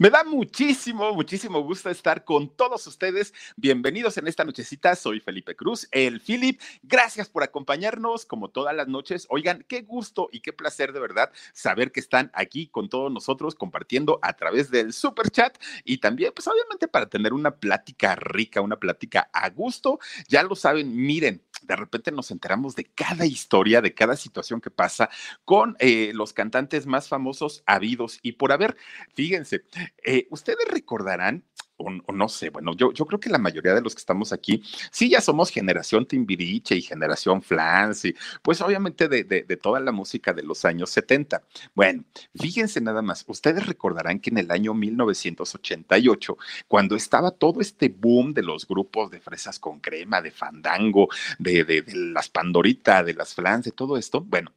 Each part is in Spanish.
Me da muchísimo, muchísimo gusto estar con todos ustedes. Bienvenidos en esta nochecita. Soy Felipe Cruz, el Philip. Gracias por acompañarnos como todas las noches. Oigan, qué gusto y qué placer de verdad saber que están aquí con todos nosotros compartiendo a través del super chat y también, pues obviamente para tener una plática rica, una plática a gusto. Ya lo saben, miren, de repente nos enteramos de cada historia, de cada situación que pasa con eh, los cantantes más famosos habidos y por haber. Fíjense, eh, ustedes recordarán o, no sé, bueno, yo, creo que la mayoría de los que estamos aquí, sí, ya somos generación Timbiriche y generación Flans, y pues obviamente de, toda la música de los años 70. Bueno, fíjense nada más, ustedes recordarán que en el año 1988, cuando estaba todo este boom de los grupos de fresas con crema, de fandango, de, de las pandoritas, de las Flans, de todo esto, bueno,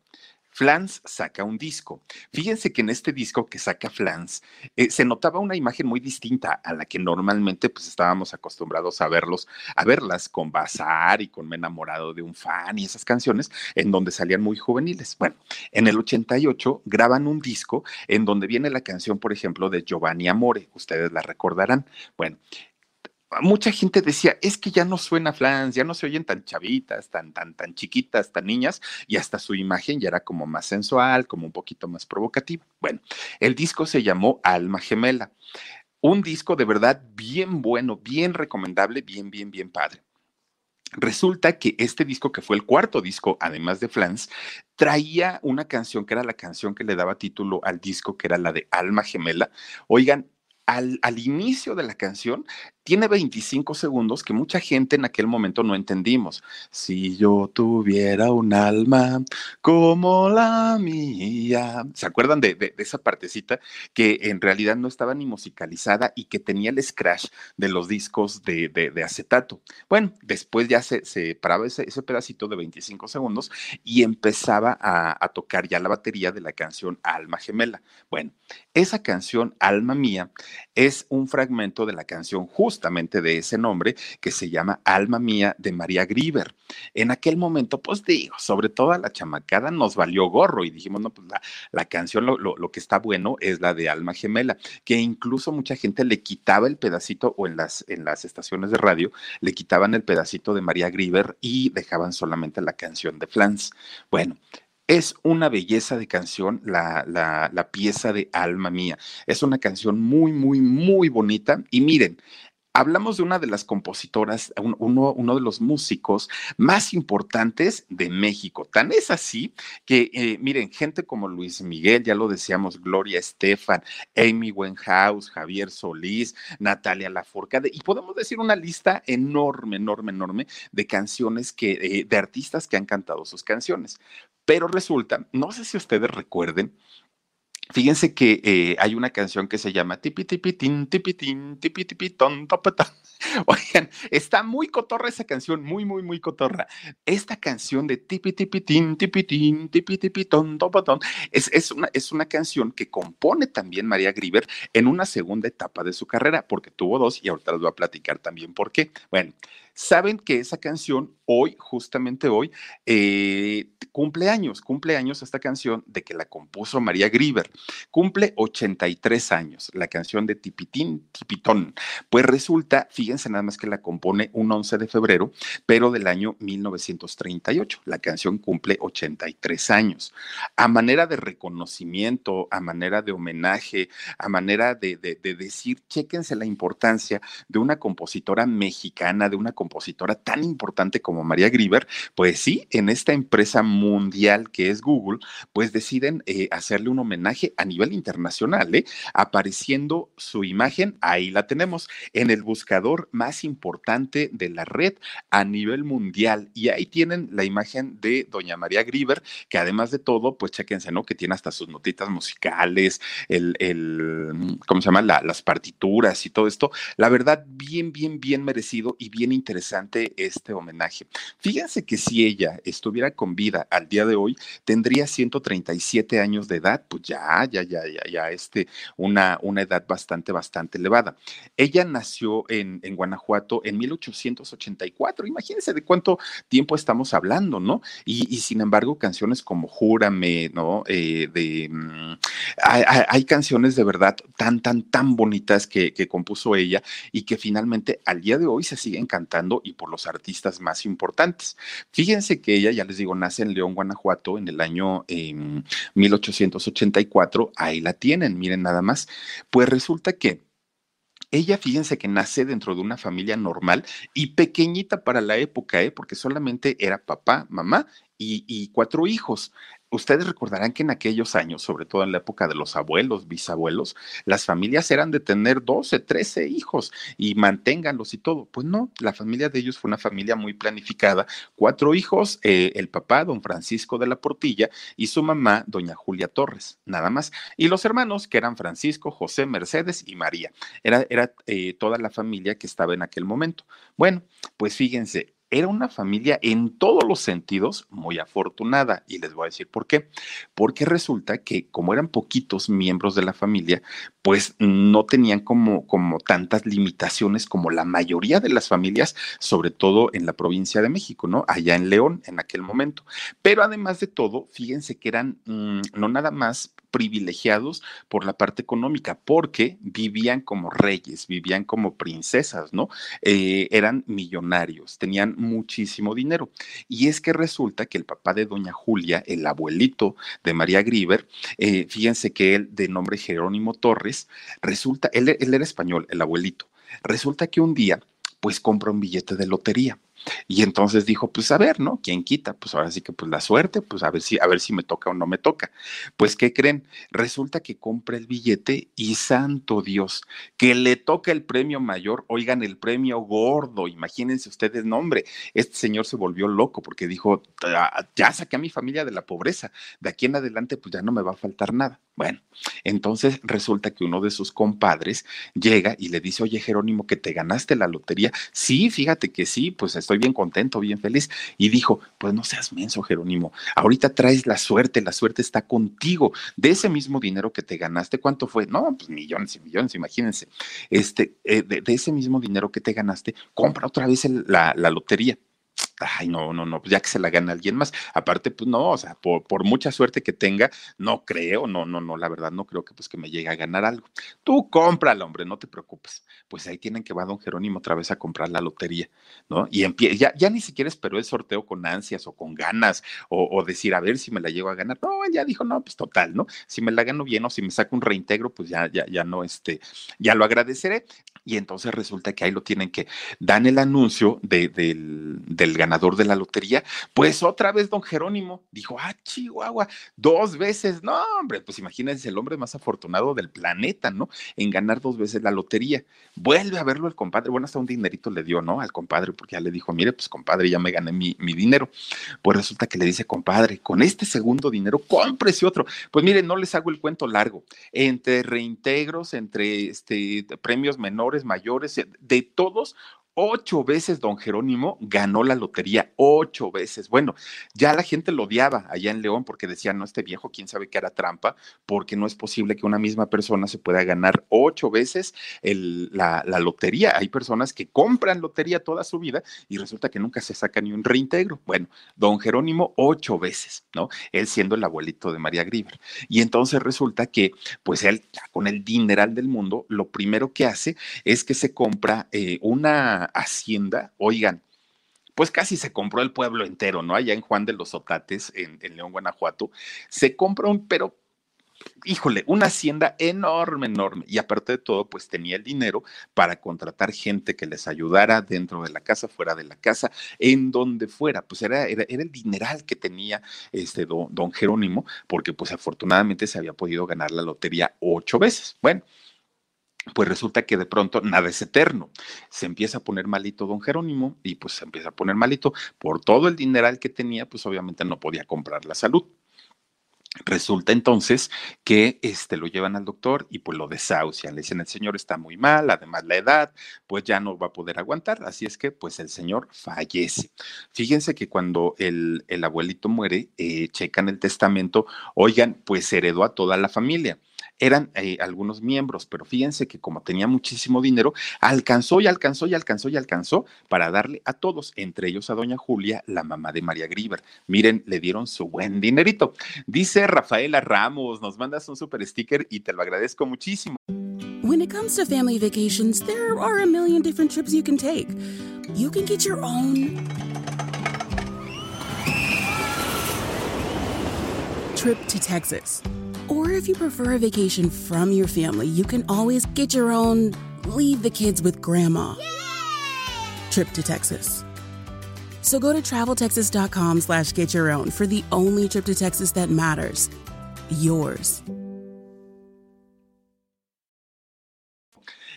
Flans saca un disco. Fíjense que en este disco que saca Flans eh, se notaba una imagen muy distinta a la que normalmente pues estábamos acostumbrados a verlos, a verlas con Bazar y con Me enamorado de un fan y esas canciones en donde salían muy juveniles. Bueno, en el 88 graban un disco en donde viene la canción, por ejemplo, de Giovanni Amore, ustedes la recordarán. Bueno, mucha gente decía, es que ya no suena Flans, ya no se oyen tan chavitas, tan, tan, tan chiquitas, tan niñas, y hasta su imagen ya era como más sensual, como un poquito más provocativa. Bueno, el disco se llamó Alma Gemela. Un disco de verdad bien bueno, bien recomendable, bien, bien, bien padre. Resulta que este disco, que fue el cuarto disco, además de Flans, traía una canción que era la canción que le daba título al disco, que era la de Alma Gemela. Oigan, al, al, inicio de la canción tiene 25 segundos que mucha gente en aquel momento no entendimos. Si yo tuviera un alma como la mía. ¿Se acuerdan de, de, esa partecita que en realidad no estaba ni musicalizada y que tenía el scratch de los discos de, de acetato? Bueno, después ya se, se paraba ese, ese, pedacito de 25 segundos y empezaba a, a tocar ya la batería de la canción Alma Gemela. Bueno, esa canción Alma Mía es un fragmento de la canción Justo justamente de ese nombre que se llama Alma Mía de María Grieber. En aquel momento, pues digo, sobre todo a la chamacada nos valió gorro y dijimos, no, pues la, la canción, lo, lo, lo, que está bueno es la de Alma Gemela, que incluso mucha gente le quitaba el pedacito o en las, en las estaciones de radio le quitaban el pedacito de María Grieber y dejaban solamente la canción de Flans. Bueno, es una belleza de canción, la, la, la, pieza de Alma Mía. Es una canción muy, muy, muy bonita. Y miren, hablamos de una de las compositoras, uno, de los músicos más importantes de México. Tan es así que, eh, miren, gente como Luis Miguel, ya lo decíamos, Gloria Estefan, Amy Winehouse, Javier Solís, Natalia Lafourcade, y podemos decir una lista enorme, enorme, enorme de canciones que, eh, de artistas que han cantado sus canciones. Pero resulta, no sé si ustedes recuerden, Fíjense que eh, hay una canción que se llama Tipi Tipi Tin Tipi Tin Tipi Tipi Ton. Oigan, está muy cotorra esa canción, muy, muy, muy cotorra. Esta canción de Tipi Tipi Tin Tipi Tin Tipi Tipi Ton Topetón es, es, una, es una canción que compone también María Grieber en una segunda etapa de su carrera, porque tuvo dos y ahorita les voy a platicar también por qué. Bueno, Saben que esa canción hoy, justamente hoy, eh, cumple años, cumple años esta canción de que la compuso María Grieber. Cumple 83 años, la canción de Tipitín, Tipitón. Pues resulta, fíjense nada más que la compone un 11 de febrero, pero del año 1938. La canción cumple 83 años. A manera de reconocimiento, a manera de homenaje, a manera de, de, de decir, chéquense la importancia de una compositora mexicana, de una compositora tan importante como María Grieber, pues sí, en esta empresa mundial que es Google, pues deciden eh, hacerle un homenaje a nivel internacional, ¿eh? apareciendo su imagen, ahí la tenemos, en el buscador más importante de la red a nivel mundial. Y ahí tienen la imagen de doña María Grieber, que además de todo, pues chéquense, ¿no? Que tiene hasta sus notitas musicales, el, el ¿cómo se llama? las partituras y todo esto. La verdad, bien, bien, bien merecido y bien interesante este homenaje. Fíjense que si ella estuviera con vida al día de hoy, tendría 137 años de edad, pues ya, ya, ya, ya, ya, este, una, una edad bastante, bastante elevada. Ella nació en, en Guanajuato en 1884, imagínense de cuánto tiempo estamos hablando, ¿no? Y, y sin embargo, canciones como Júrame, ¿no? Eh, de, mm, hay, hay, canciones de verdad tan, tan, tan bonitas que, que compuso ella y que finalmente al día de hoy se siguen cantando y por los artistas más importantes. Fíjense que ella, ya les digo, nace en León, Guanajuato, en el año eh, 1884. Ahí la tienen, miren nada más. Pues resulta que ella, fíjense que nace dentro de una familia normal y pequeñita para la época, ¿eh? porque solamente era papá, mamá y, cuatro hijos ustedes recordarán que en aquellos años, sobre todo en la época de los abuelos, bisabuelos, las familias eran de tener 12, 13 hijos y manténganlos y todo. Pues no, la familia de ellos fue una familia muy planificada. Cuatro hijos, eh, el papá, don Francisco de la Portilla, y su mamá, doña Julia Torres, nada más. Y los hermanos, que eran Francisco, José, Mercedes y María. Era, era eh, toda la familia que estaba en aquel momento. Bueno, pues fíjense, era una familia en todos los sentidos muy afortunada. Y les voy a decir por qué. Porque resulta que como eran poquitos miembros de la familia, pues no tenían como, como tantas limitaciones como la mayoría de las familias, sobre todo en la provincia de México, ¿no? Allá en León en aquel momento. Pero además de todo, fíjense que eran mmm, no nada más privilegiados por la parte económica, porque vivían como reyes, vivían como princesas, ¿no? Eh, eran millonarios, tenían muchísimo dinero. Y es que resulta que el papá de doña Julia, el abuelito de María Grieber, eh, fíjense que él, de nombre Jerónimo Torres, resulta, él, él era español, el abuelito, resulta que un día, pues compra un billete de lotería y entonces dijo, pues a ver, ¿no? ¿Quién quita? Pues ahora sí que pues la suerte, pues a ver si a ver si me toca o no me toca. Pues ¿qué creen? Resulta que compra el billete y santo Dios, que le toca el premio mayor, oigan, el premio gordo, imagínense ustedes, no hombre, este señor se volvió loco porque dijo, ya saqué a mi familia de la pobreza, de aquí en adelante pues ya no me va a faltar nada. Bueno, entonces resulta que uno de sus compadres llega y le dice, oye Jerónimo, que te ganaste la lotería. Sí, fíjate que sí, pues estoy bien contento, bien feliz. Y dijo, pues no seas menso, Jerónimo, ahorita traes la suerte, la suerte está contigo. De ese mismo dinero que te ganaste, ¿cuánto fue? No, pues millones y millones, imagínense. Este, eh, de, ese mismo dinero que te ganaste, compra otra vez la lotería ay, no, no, no, pues ya que se la gana alguien más. Aparte, pues no, o sea, por, por, mucha suerte que tenga, no creo, no, no, no, la verdad, no creo que pues que me llegue a ganar algo. Tú cómprala, hombre, no te preocupes. Pues ahí tienen que va don Jerónimo otra vez a comprar la lotería, ¿no? Y empie ya, ya ni siquiera esperó el sorteo con ansias o con ganas o, decir, a ver si me la llego a ganar. No, ya dijo, no, pues total, ¿no? Si me la gano bien o si me saco un reintegro, pues ya, ya, ya no, este, ya lo agradeceré. Y entonces resulta que ahí lo tienen que dan el anuncio de, del, del ganador de la lotería. Pues otra vez don Jerónimo dijo, ah, Chihuahua, dos veces. No, hombre, pues imagínense el hombre más afortunado del planeta, ¿no? En ganar dos veces la lotería. Vuelve a verlo el compadre. Bueno, hasta un dinerito le dio, ¿no? Al compadre, porque ya le dijo, mire, pues compadre, ya me gané mi, mi dinero. Pues resulta que le dice, compadre, con este segundo dinero, cómprese otro. Pues mire, no les hago el cuento largo. Entre reintegros, entre este, premios menores, mayores, de todos, ocho veces don Jerónimo ganó la lotería, ocho veces. Bueno, ya la gente lo odiaba allá en León porque decían, no, este viejo, quién sabe que era trampa, porque no es posible que una misma persona se pueda ganar ocho veces la, la, lotería. Hay personas que compran lotería toda su vida y resulta que nunca se saca ni un reintegro. Bueno, don Jerónimo ocho veces, ¿no? Él siendo el abuelito de María Grieber. Y entonces resulta que, pues él, con el dineral del mundo, lo primero que hace es que se compra eh, una hacienda, oigan, pues casi se compró el pueblo entero, ¿no? Allá en Juan de los Otates, en, León, Guanajuato, se compra un, pero híjole, una hacienda enorme, enorme. Y aparte de todo, pues tenía el dinero para contratar gente que les ayudara dentro de la casa, fuera de la casa, en donde fuera. Pues era, era, el dineral que tenía este don, don, Jerónimo, porque pues afortunadamente se había podido ganar la lotería ocho veces. Bueno pues resulta que de pronto nada es eterno. Se empieza a poner malito don Jerónimo y pues se empieza a poner malito por todo el dineral que tenía, pues obviamente no podía comprar la salud. Resulta entonces que este, lo llevan al doctor y pues lo desahucian. Le dicen, el señor está muy mal, además la edad, pues ya no va a poder aguantar. Así es que pues el señor fallece. Fíjense que cuando el, el abuelito muere, eh, checan el testamento, oigan, pues heredó a toda la familia eran eh, algunos miembros, pero fíjense que como tenía muchísimo dinero, alcanzó y alcanzó y alcanzó y alcanzó para darle a todos, entre ellos a doña Julia, la mamá de María Grieber. Miren, le dieron su buen dinerito. Dice Rafaela Ramos, nos mandas un super sticker y te lo agradezco muchísimo. When it comes to family vacations, there are a million different trips you can take. You can get your own trip to Texas. Or if you prefer a vacation from your family, you can always get your own leave the kids with grandma trip to Texas. So go to traveltexas.com slash get your own for the only trip to Texas that matters. Yours.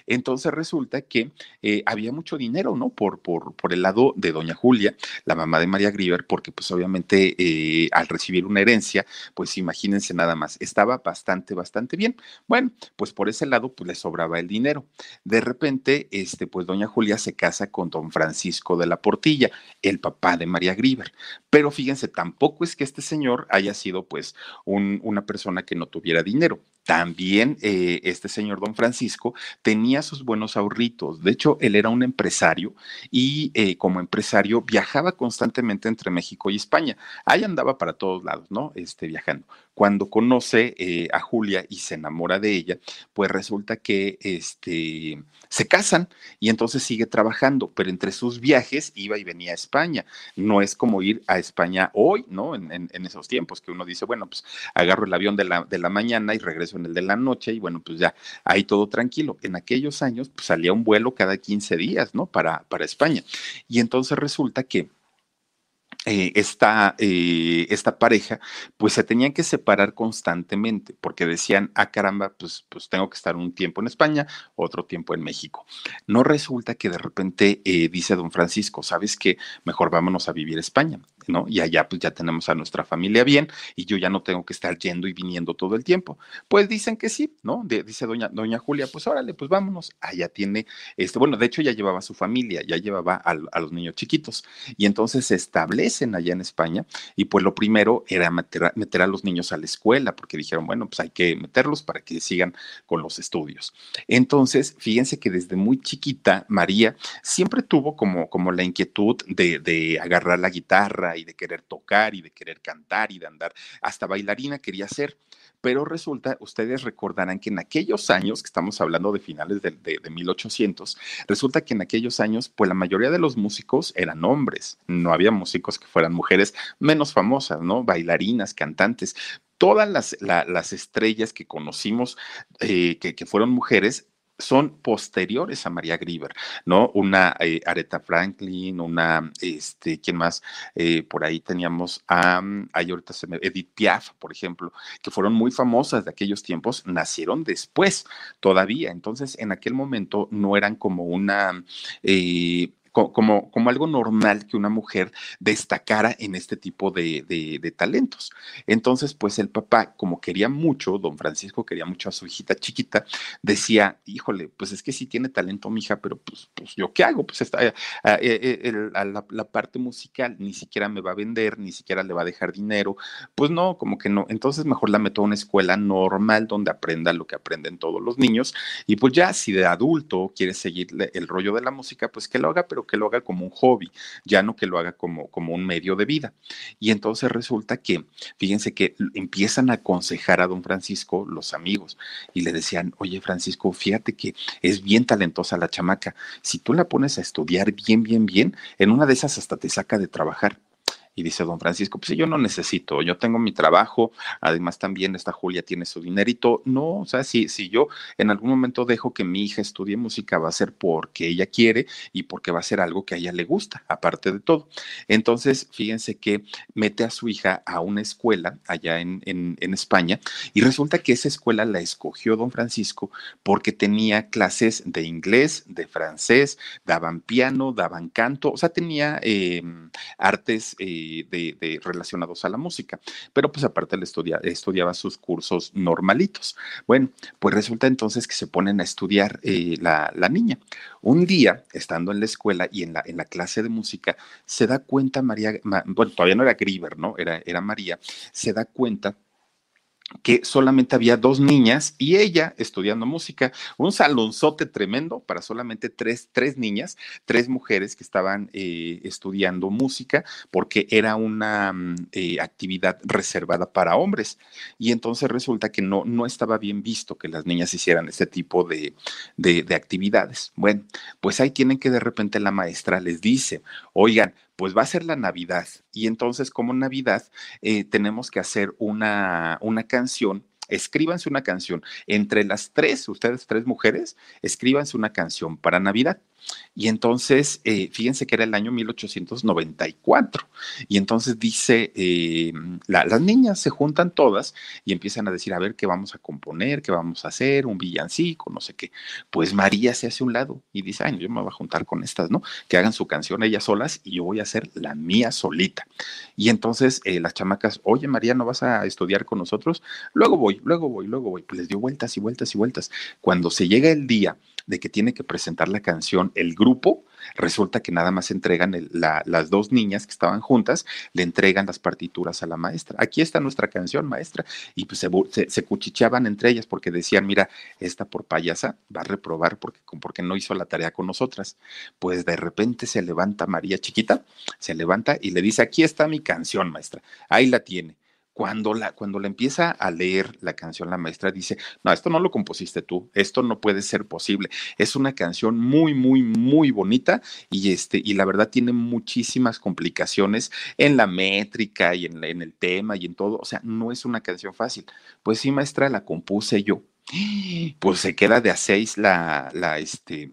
Entonces resulta que eh, había mucho dinero, ¿no? Por, por, por el lado de doña Julia, la mamá de María Grieber, porque pues obviamente eh, al recibir una herencia, pues imagínense nada más, estaba bastante, bastante bien. Bueno, pues por ese lado pues le sobraba el dinero. De repente, este, pues doña Julia se casa con don Francisco de la Portilla, el papá de María Grieber. Pero fíjense, tampoco es que este señor haya sido pues un, una persona que no tuviera dinero también eh, este señor don Francisco tenía sus buenos ahorritos. De hecho, él era un empresario y eh, como empresario viajaba constantemente entre México y España. Ahí andaba para todos lados, ¿no? Este, viajando cuando conoce eh, a Julia y se enamora de ella, pues resulta que este, se casan y entonces sigue trabajando, pero entre sus viajes iba y venía a España. No es como ir a España hoy, ¿no? En, esos tiempos que uno dice, bueno, pues agarro el avión de la, de la mañana y regreso en el de la noche y bueno, pues ya ahí todo tranquilo. En aquellos años pues, salía un vuelo cada 15 días, ¿no? Para, para España. Y entonces resulta que eh, esta, eh, esta pareja, pues se tenían que separar constantemente, porque decían, ah, caramba, pues, pues tengo que estar un tiempo en España, otro tiempo en México. No resulta que de repente eh, dice don Francisco, ¿sabes qué? Mejor vámonos a vivir a España. ¿No? Y allá pues ya tenemos a nuestra familia bien y yo ya no tengo que estar yendo y viniendo todo el tiempo. Pues dicen que sí, ¿no? dice doña, doña Julia, pues órale, pues vámonos. Allá tiene, este, bueno, de hecho ya llevaba a su familia, ya llevaba a, los niños chiquitos. Y entonces se establecen allá en España y pues lo primero era meter, meter a los niños a la escuela porque dijeron, bueno, pues hay que meterlos para que sigan con los estudios. Entonces, fíjense que desde muy chiquita, María siempre tuvo como, como la inquietud de, de agarrar la guitarra y de querer tocar y de querer cantar y de andar, hasta bailarina quería ser. Pero resulta, ustedes recordarán que en aquellos años, que estamos hablando de finales de, de, 1800, resulta que en aquellos años, pues la mayoría de los músicos eran hombres, no había músicos que fueran mujeres menos famosas, ¿no? Bailarinas, cantantes, todas las, las estrellas que conocimos eh, que, que, fueron mujeres son posteriores a María Grieber, ¿no? Una eh, Aretha Franklin, una, este, ¿quién más? Eh, por ahí teníamos a, um, ahorita se me, Edith Piaf, por ejemplo, que fueron muy famosas de aquellos tiempos, nacieron después todavía, entonces en aquel momento no eran como una... Eh, como, como algo normal que una mujer destacara en este tipo de, de, talentos. Entonces, pues el papá, como quería mucho, don Francisco quería mucho a su hijita chiquita, decía, híjole, pues es que sí tiene talento, mija, pero pues, pues yo qué hago, pues está, eh, eh, eh, la, la parte musical ni siquiera me va a vender, ni siquiera le va a dejar dinero, pues no, como que no. Entonces mejor la meto a una escuela normal donde aprenda lo que aprenden todos los niños y pues ya si de adulto quiere seguir el rollo de la música, pues que lo haga, pero que lo haga como un hobby, ya no que lo haga como, como un medio de vida. Y entonces resulta que, fíjense que empiezan a aconsejar a don Francisco los amigos y le decían, oye Francisco, fíjate que es bien talentosa la chamaca, si tú la pones a estudiar bien, bien, bien, en una de esas hasta te saca de trabajar. Y dice don Francisco, pues yo no necesito, yo tengo mi trabajo, además también esta Julia tiene su dinerito. No, o sea, si, si yo en algún momento dejo que mi hija estudie música, va a ser porque ella quiere y porque va a ser algo que a ella le gusta, aparte de todo. Entonces, fíjense que mete a su hija a una escuela allá en, en, en España y resulta que esa escuela la escogió don Francisco porque tenía clases de inglés, de francés, daban piano, daban canto, o sea, tenía eh, artes. Eh, de, relacionados a la música. Pero pues aparte le estudiaba sus cursos normalitos. Bueno, pues resulta entonces que se ponen a estudiar eh, la, niña. Un día, estando en la escuela y en la, en la clase de música, se da cuenta María, bueno, todavía no era Grieber, ¿no? Era, era María, se da cuenta que solamente había dos niñas y ella estudiando música, un salonzote tremendo para solamente tres, tres niñas, tres mujeres que estaban eh, estudiando música porque era una mm, eh, actividad reservada para hombres. Y entonces resulta que no, no estaba bien visto que las niñas hicieran este tipo de, de actividades. Bueno, pues ahí tienen que de repente la maestra les dice, oigan, pues va a ser la Navidad. Y entonces, como Navidad, eh, tenemos que hacer una, una canción escríbanse una canción. Entre las tres, ustedes tres mujeres, escríbanse una canción para Navidad. Y entonces, eh, fíjense que era el año 1894. Y entonces dice, eh, las niñas se juntan todas y empiezan a decir, a ver, ¿qué vamos a componer? ¿Qué vamos a hacer? Un villancico, no sé qué. Pues María se hace un lado y dice, ay, yo me voy a juntar con estas, ¿no? Que hagan su canción ellas solas y yo voy a hacer la mía solita. Y entonces eh, las chamacas, oye, María, ¿no vas a estudiar con nosotros? Luego voy, luego voy, luego voy. Pues les dio vueltas y vueltas y vueltas. Cuando se llega el día de que tiene que presentar la canción el grupo, resulta que nada más entregan las dos niñas que estaban juntas, le entregan las partituras a la maestra. Aquí está nuestra canción, maestra. Y pues se, cuchicheaban entre ellas porque decían, mira, esta por payasa va a reprobar porque, porque no hizo la tarea con nosotras. Pues de repente se levanta María chiquita, se levanta y le dice, aquí está mi canción, maestra. Ahí la tiene cuando la, cuando la empieza a leer la canción, la maestra dice, no, esto no lo compusiste tú, esto no puede ser posible. Es una canción muy, muy, muy bonita y, este, y la verdad tiene muchísimas complicaciones en la métrica y en, en el tema y en todo. O sea, no es una canción fácil. Pues sí, maestra, la compuse yo. Pues se queda de a seis la, la, este,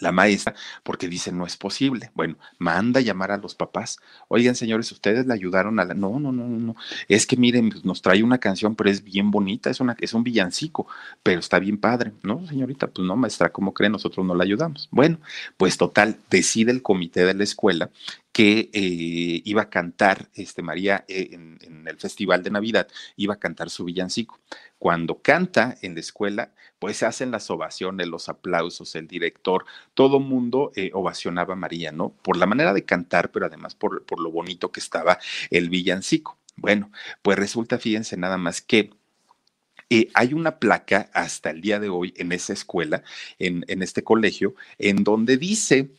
la maestra, porque dice, no es posible. Bueno, manda llamar a los papás. Oigan, señores, ustedes le ayudaron a la... No, no, no, no. Es que miren, pues, nos trae una canción, pero es bien bonita, es, una, es un villancico, pero está bien padre. No, señorita, pues no, maestra, ¿cómo cree? Nosotros no la ayudamos. Bueno, pues total, decide el comité de la escuela que eh, iba a cantar, este, María, eh, en, el festival de Navidad, iba a cantar su villancico. Cuando canta en la escuela, pues se hacen las ovaciones, los aplausos, el director, todo mundo eh, ovacionaba a María, ¿no? Por la manera de cantar, pero además por, por lo bonito que estaba el villancico. Bueno, pues resulta, fíjense nada más que hay una placa hasta el día de hoy en esa escuela, en, en, este colegio, en donde dice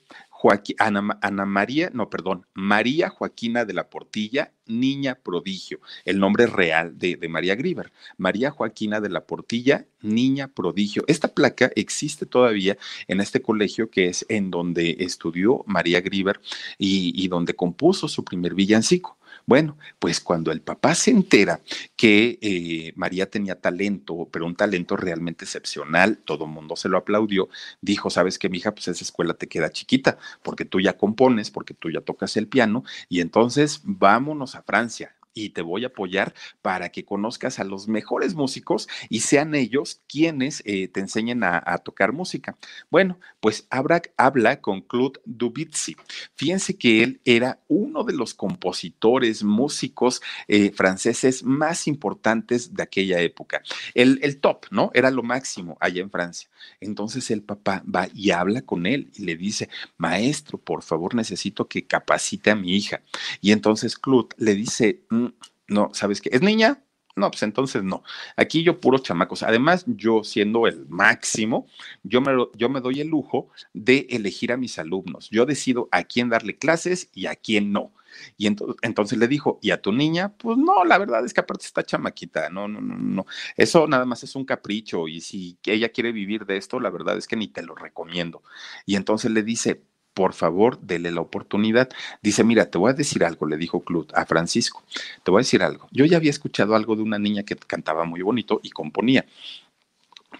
Ana, María, no, perdón, María Joaquina de la Portilla, niña prodigio, el nombre real de, María Grieber. María Joaquina de la Portilla, niña prodigio. Esta placa existe todavía en este colegio que es en donde estudió María Grieber y donde compuso su primer villancico. Bueno, pues cuando el papá se entera que eh, María tenía talento, pero un talento realmente excepcional, todo el mundo se lo aplaudió, dijo, sabes que mi hija, pues esa escuela te queda chiquita, porque tú ya compones, porque tú ya tocas el piano, y entonces vámonos a Francia y te voy a apoyar para que conozcas a los mejores músicos y sean ellos quienes eh, te enseñen a, tocar música. Bueno, pues habla, habla con Claude Dubitzi. Fíjense que él era uno de los compositores, músicos eh, franceses más importantes de aquella época. El, el top, ¿no? Era lo máximo allá en Francia. Entonces el papá va y habla con él y le dice, maestro, por favor, necesito que capacite a mi hija. Y entonces Claude le dice, mm, no, ¿sabes qué? ¿Es niña? No, pues entonces no. Aquí yo puros chamacos. Además, yo siendo el máximo, yo me, yo me doy el lujo de elegir a mis alumnos. Yo decido a quién darle clases y a quién no. Y entonces, le dijo, ¿y a tu niña? Pues no, la verdad es que aparte está chamaquita, no, no, no, no. Eso nada más es un capricho y si ella quiere vivir de esto, la verdad es que ni te lo recomiendo. Y entonces le dice, por favor, dele la oportunidad. Dice, mira, te voy a decir algo, le dijo Clut a Francisco, te voy a decir algo. Yo ya había escuchado algo de una niña que cantaba muy bonito y componía,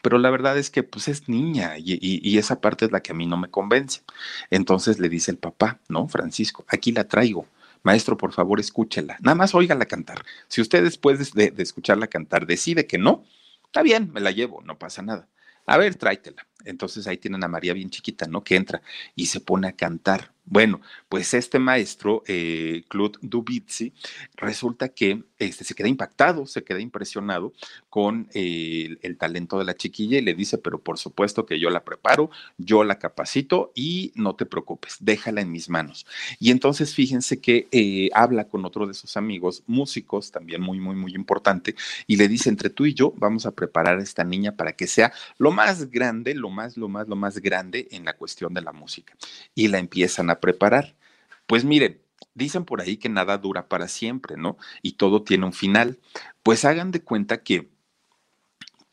pero la verdad es que pues es niña y, esa parte es la que a mí no me convence. Entonces le dice el papá, ¿no? Francisco, aquí la traigo. Maestro, por favor, escúchela. Nada más óigala cantar. Si usted después de escucharla cantar decide que no, está bien, me la llevo, no pasa nada. A ver, tráetela. Entonces ahí tienen a María bien chiquita, ¿no? Que entra y se pone a cantar. Bueno, pues este maestro, eh, Claude Dubitzi, resulta que este, se queda impactado, se queda impresionado con el, talento de la chiquilla y le dice, pero por supuesto que yo la preparo, yo la capacito y no te preocupes, déjala en mis manos. Y entonces fíjense que eh, habla con otro de sus amigos, músicos, también muy, muy, muy importante, y le dice, entre tú y yo vamos a preparar a esta niña para que sea lo más grande, lo más, lo más, lo más grande en la cuestión de la música. Y la empiezan a preparar. Pues miren, dicen por ahí que nada dura para siempre, ¿no? Y todo tiene un final. Pues hagan de cuenta que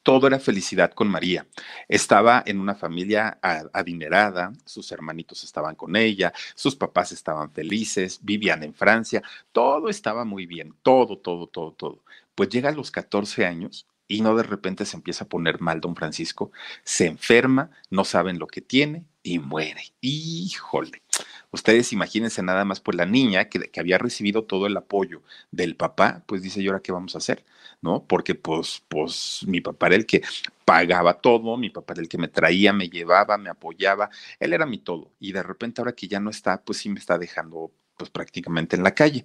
todo era felicidad con María. Estaba en una familia adinerada, sus hermanitos estaban con ella, sus papás estaban felices, vivían en Francia, todo estaba muy bien, todo, todo, todo, todo. Pues llega a los 14 años y no de repente se empieza a poner mal don Francisco, se enferma, no saben lo que tiene y muere. Híjole. Ustedes imagínense nada más, pues la niña que, que, había recibido todo el apoyo del papá, pues dice, ¿y ahora qué vamos a hacer? ¿No? Porque pues, pues mi papá era el que pagaba todo, mi papá era el que me traía, me llevaba, me apoyaba, él era mi todo. Y de repente ahora que ya no está, pues sí me está dejando pues prácticamente en la calle.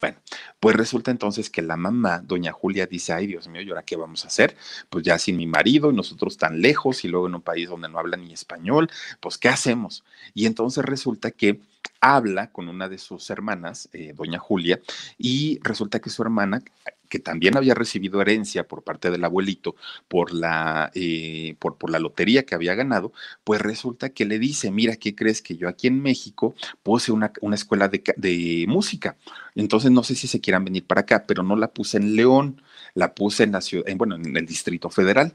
Bueno, pues resulta entonces que la mamá, doña Julia, dice, ay Dios mío, ¿y ahora qué vamos a hacer? Pues ya sin mi marido y nosotros tan lejos y luego en un país donde no habla ni español, pues ¿qué hacemos? Y entonces resulta que habla con una de sus hermanas, eh, doña Julia, y resulta que su hermana, que también había recibido herencia por parte del abuelito por la, eh, por, la lotería que había ganado, pues resulta que le dice, mira, ¿qué crees que yo aquí en México puse una, una escuela de, de, música? Entonces no sé si se quieran venir para acá, pero no la puse en León, la puse en la ciudad, en, bueno, en el Distrito Federal.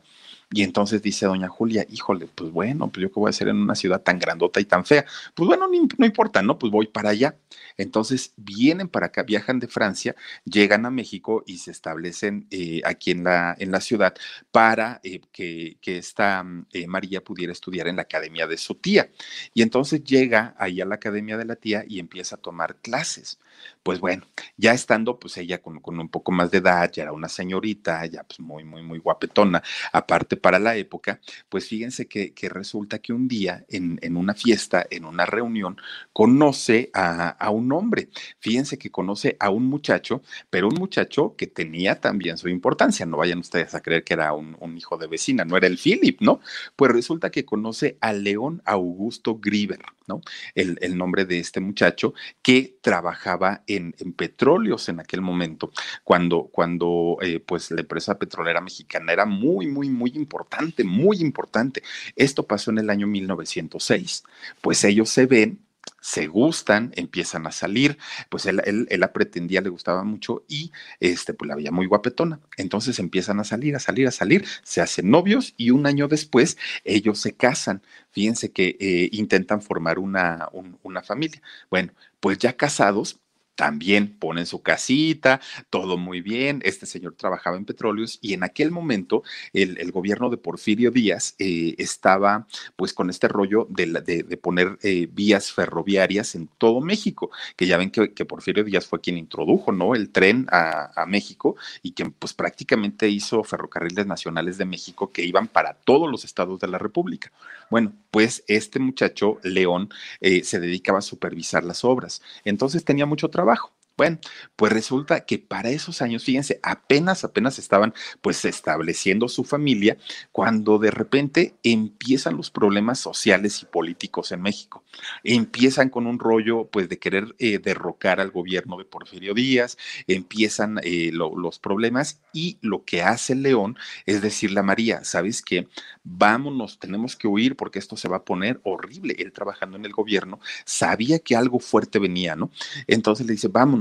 Y entonces dice doña Julia, híjole, pues bueno, pues yo qué voy a hacer en una ciudad tan grandota y tan fea. Pues bueno, no, importa, ¿no? Pues voy para allá. Entonces vienen para acá, viajan de Francia, llegan a México y se establecen eh, aquí en la, en la ciudad para eh, que, que, esta eh, María pudiera estudiar en la academia de su tía. Y entonces llega ahí a la academia de la tía y empieza a tomar clases pues bueno, ya estando pues ella con, un poco más de edad, ya era una señorita, ya pues muy, muy, muy guapetona, aparte para la época, pues fíjense que, resulta que un día en, una fiesta, en una reunión, conoce a, un hombre, fíjense que conoce a un muchacho, pero un muchacho que tenía también su importancia, no vayan ustedes a creer que era un, hijo de vecina, no era el Philip, ¿no? Pues resulta que conoce a León Augusto Grieber, ¿no? El, el nombre de este muchacho que trabajaba en, petróleos en aquel momento, cuando, cuando eh, pues la empresa petrolera mexicana era muy, muy, muy importante, muy importante. Esto pasó en el año 1906. Pues ellos se ven se gustan, empiezan a salir, pues él, él, la pretendía, le gustaba mucho y este, pues la veía muy guapetona. Entonces empiezan a salir, a salir, a salir, se hacen novios y un año después ellos se casan. Fíjense que eh, intentan formar una, una familia. Bueno, pues ya casados, también ponen su casita, todo muy bien. Este señor trabajaba en petróleos y en aquel momento el, gobierno de Porfirio Díaz eh, estaba pues con este rollo de, poner eh, vías ferroviarias en todo México, que ya ven que, Porfirio Díaz fue quien introdujo ¿no? el tren a, a, México y que pues prácticamente hizo ferrocarriles nacionales de México que iban para todos los estados de la República. Bueno, pues este muchacho, León, eh, se dedicaba a supervisar las obras. Entonces tenía mucho trabajo trabajo. Bueno, pues resulta que para esos años, fíjense, apenas, apenas estaban pues estableciendo su familia cuando de repente empiezan los problemas sociales y políticos en México. Empiezan con un rollo pues de querer eh, derrocar al gobierno de Porfirio Díaz, empiezan eh, los problemas y lo que hace León es decirle a María, ¿sabes qué? Vámonos, tenemos que huir porque esto se va a poner horrible. Él trabajando en el gobierno sabía que algo fuerte venía, ¿no? Entonces le dice, vámonos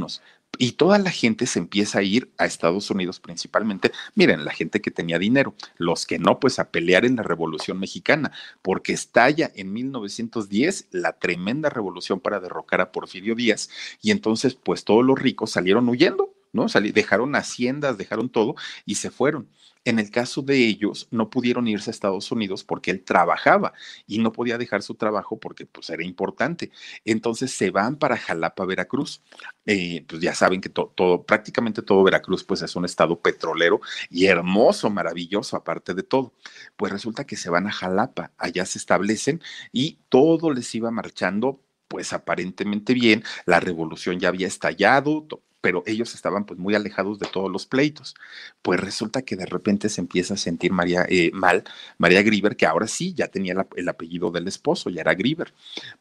y toda la gente se empieza a ir a Estados Unidos principalmente. Miren, la gente que tenía dinero, los que no, pues a pelear en la Revolución Mexicana, porque estalla en 1910 la tremenda revolución para derrocar a Porfirio Díaz y entonces pues todos los ricos salieron huyendo, ¿no? dejaron haciendas, dejaron todo y se fueron. En el caso de ellos, no pudieron irse a Estados Unidos porque él trabajaba y no podía dejar su trabajo porque pues era importante. Entonces se van para Jalapa, Veracruz. Eh, pues ya saben que todo, prácticamente todo Veracruz pues es un estado petrolero y hermoso, maravilloso, aparte de todo. Pues resulta que se van a Jalapa, allá se establecen y todo les iba marchando pues aparentemente bien, la revolución ya había estallado, pero ellos estaban pues muy alejados de todos los pleitos. Pues resulta que de repente se empieza a sentir María eh, mal, María Grieber, que ahora sí ya tenía el apellido del esposo, ya era Grieber.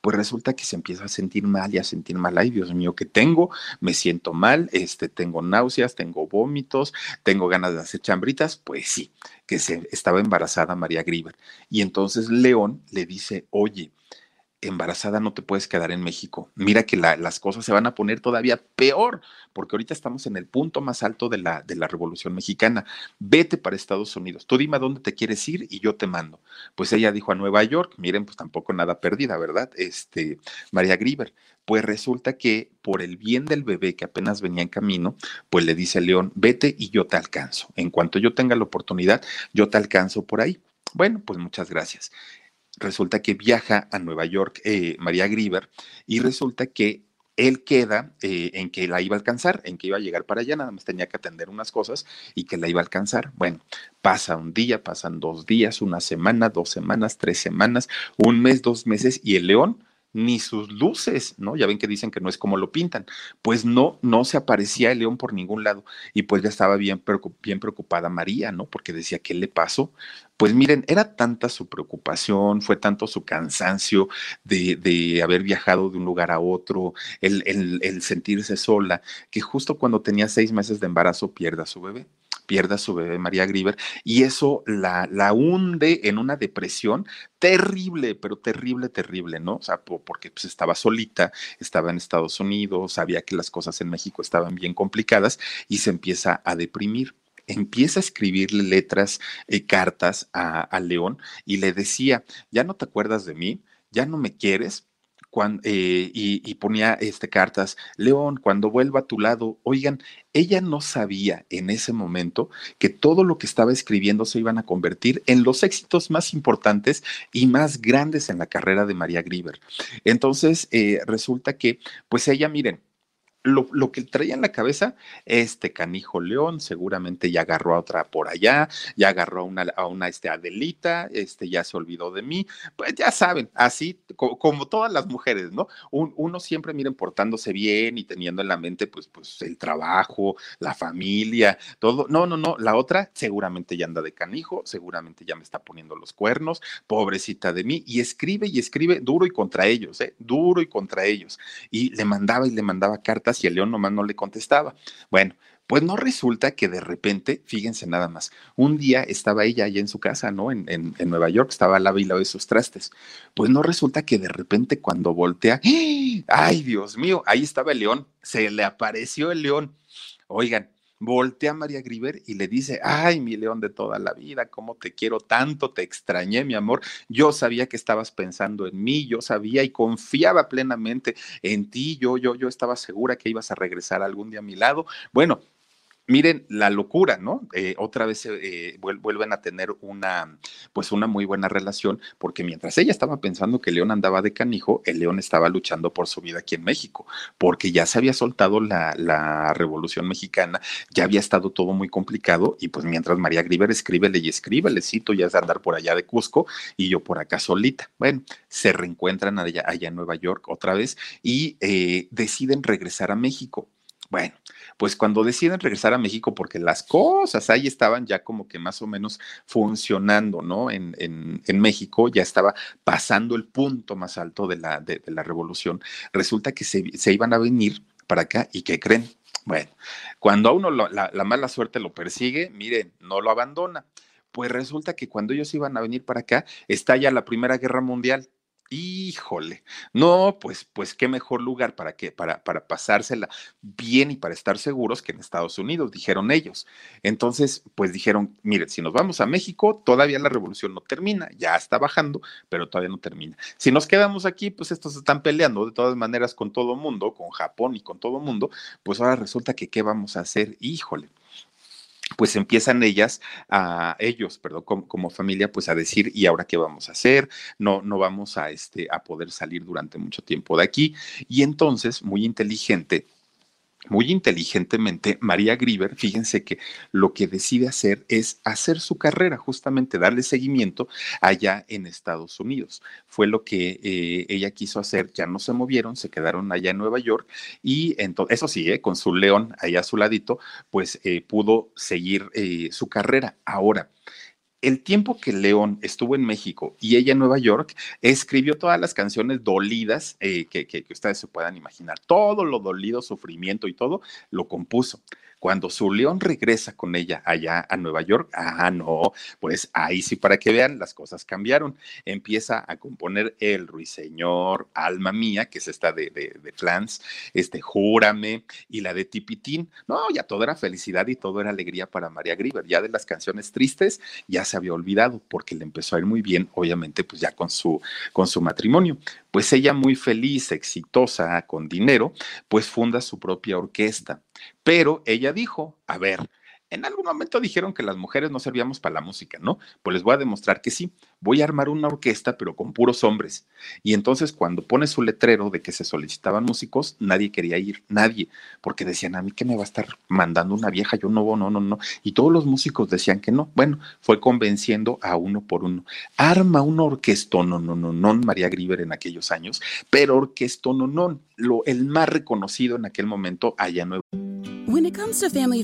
Pues resulta que se empieza a sentir mal y a sentir mal, ay Dios mío, ¿qué tengo? Me siento mal, este, tengo náuseas, tengo vómitos, tengo ganas de hacer chambritas, pues sí, que se estaba embarazada María Grieber. Y entonces León le dice, oye, embarazada no te puedes quedar en México. Mira que las cosas se van a poner todavía peor, porque ahorita estamos en el punto más alto de la, de la Revolución Mexicana. Vete para Estados Unidos. Tú dime a dónde te quieres ir y yo te mando. Pues ella dijo a Nueva York, miren, pues tampoco nada perdida, ¿verdad? Este, María Grieber. Pues resulta que por el bien del bebé que apenas venía en camino, pues le dice León, vete y yo te alcanzo. En cuanto yo tenga la oportunidad, yo te alcanzo por ahí. Bueno, pues muchas gracias resulta que viaja a Nueva York eh, María Grieber y resulta que él queda eh, en que la iba a alcanzar, en que iba a llegar para allá, nada más tenía que atender unas cosas y que la iba a alcanzar. Bueno, pasa un día, pasan dos días, una semana, dos semanas, tres semanas, un mes, dos meses y el león ni sus luces, ¿no? Ya ven que dicen que no es como lo pintan. Pues no, no se aparecía el león por ningún lado. Y pues ya estaba bien, bien preocupada María, ¿no? Porque decía, ¿qué le pasó? Pues miren, era tanta su preocupación, fue tanto su cansancio de, de haber viajado de un lugar a otro, el, el, sentirse sola, que justo cuando tenía seis meses de embarazo pierde a su bebé pierda su bebé María Grieber y eso la, la hunde en una depresión terrible, pero terrible, terrible, ¿no? O sea, porque pues, estaba solita, estaba en Estados Unidos, sabía que las cosas en México estaban bien complicadas y se empieza a deprimir empieza a escribirle letras, eh, cartas a, a, León y le decía, ya no te acuerdas de mí, ya no me quieres, eh, y, ponía este, cartas, León, cuando vuelva a tu lado, oigan, ella no sabía en ese momento que todo lo que estaba escribiendo se iban a convertir en los éxitos más importantes y más grandes en la carrera de María Grieber. Entonces, eh, resulta que, pues ella, miren, lo, que traía en la cabeza, este canijo león seguramente ya agarró a otra por allá, ya agarró a una, a una este, Adelita, este ya se olvidó de mí, pues ya saben, así como todas las mujeres, ¿no? uno siempre, miren, portándose bien y teniendo en la mente, pues, pues el trabajo, la familia, todo. No, no, no, la otra seguramente ya anda de canijo, seguramente ya me está poniendo los cuernos, pobrecita de mí, y escribe y escribe duro y contra ellos, ¿eh? Duro y contra ellos. Y le mandaba y le mandaba cartas y el león nomás no le contestaba. Bueno, Pues no resulta que de repente, fíjense nada más, un día estaba ella allá en su casa, ¿no? En, en, Nueva York, estaba al lado de sus trastes. Pues no resulta que de repente cuando voltea, ¡ay, Dios mío! Ahí estaba el león, se le apareció el león. Oigan, voltea a María Griver y le dice, ay, mi león de toda la vida, cómo te quiero tanto, te extrañé, mi amor. Yo sabía que estabas pensando en mí, yo sabía y confiaba plenamente en ti, yo, yo, yo estaba segura que ibas a regresar algún día a mi lado. Bueno, miren la locura, ¿no? Eh, otra vez eh, vuelven a tener una, pues una muy buena relación, porque mientras ella estaba pensando que León andaba de canijo, el León estaba luchando por su vida aquí en México, porque ya se había soltado la, la revolución mexicana, ya había estado todo muy complicado, y pues mientras María Griver escríbele y escríbele, cito, ya es andar por allá de Cusco y yo por acá solita. Bueno, se reencuentran allá, allá en Nueva York otra vez y eh, deciden regresar a México. Bueno, pues cuando deciden regresar a México, porque las cosas ahí estaban ya como que más o menos funcionando, ¿no? En, en, en México ya estaba pasando el punto más alto de la, de, de la revolución. Resulta que se, se, iban a venir para acá y ¿qué creen? Bueno, cuando a uno lo, la, la mala suerte lo persigue, miren, no lo abandona. Pues resulta que cuando ellos iban a venir para acá, está ya la Primera Guerra Mundial Híjole, no, pues, pues qué mejor lugar para que, para, para pasársela bien y para estar seguros que en Estados Unidos, dijeron ellos. Entonces, pues dijeron, miren, si nos vamos a México, todavía la revolución no termina, ya está bajando, pero todavía no termina. Si nos quedamos aquí, pues estos están peleando de todas maneras con todo mundo, con Japón y con todo mundo, pues ahora resulta que qué vamos a hacer, híjole pues empiezan ellas a ellos, perdón, como, como, familia, pues a decir, ¿y ahora qué vamos a hacer? No, no vamos a, este, a poder salir durante mucho tiempo de aquí. Y entonces, muy inteligente, muy inteligentemente, María Grieber, fíjense que lo que decide hacer es hacer su carrera, justamente darle seguimiento allá en Estados Unidos. Fue lo que eh, ella quiso hacer, ya no se movieron, se quedaron allá en Nueva York y entonces, eso sí, eh, con su león allá a su ladito, pues eh, pudo seguir su carrera. Ahora, el tiempo que León estuvo en México y ella en Nueva York, escribió todas las canciones dolidas eh, que, que, que, ustedes se puedan imaginar. Todo lo dolido, sufrimiento y todo, lo compuso. Cuando su león regresa con ella allá a Nueva York, ah, no, pues ahí sí, para que vean, las cosas cambiaron. Empieza a componer El Ruiseñor, Alma Mía, que es esta de, de, de Flans, este, Júrame, y la de Tipitín. No, ya todo era felicidad y todo era alegría para María Grieber. Ya de las canciones tristes ya se había olvidado porque le empezó a ir muy bien, obviamente, pues ya con su, con su matrimonio. Pues ella muy feliz, exitosa, con dinero, pues funda su propia orquesta. Pero ella dijo, a ver, en algún momento dijeron que las mujeres no servíamos para la música, ¿no? Pues les voy a demostrar que sí. Voy a armar una orquesta, pero con puros hombres. Y entonces cuando pone su letrero de que se solicitaban músicos, nadie quería ir, nadie, porque decían, a mí que me va a estar mandando una vieja, yo no, no, no, no. Y todos los músicos decían que no. Bueno, fue convenciendo a uno por uno. Arma una orquesta, no, no, no, no, María Grieber en aquellos años, pero orquesta, no, no, lo, el más reconocido en aquel momento allá en Nueva When it comes to family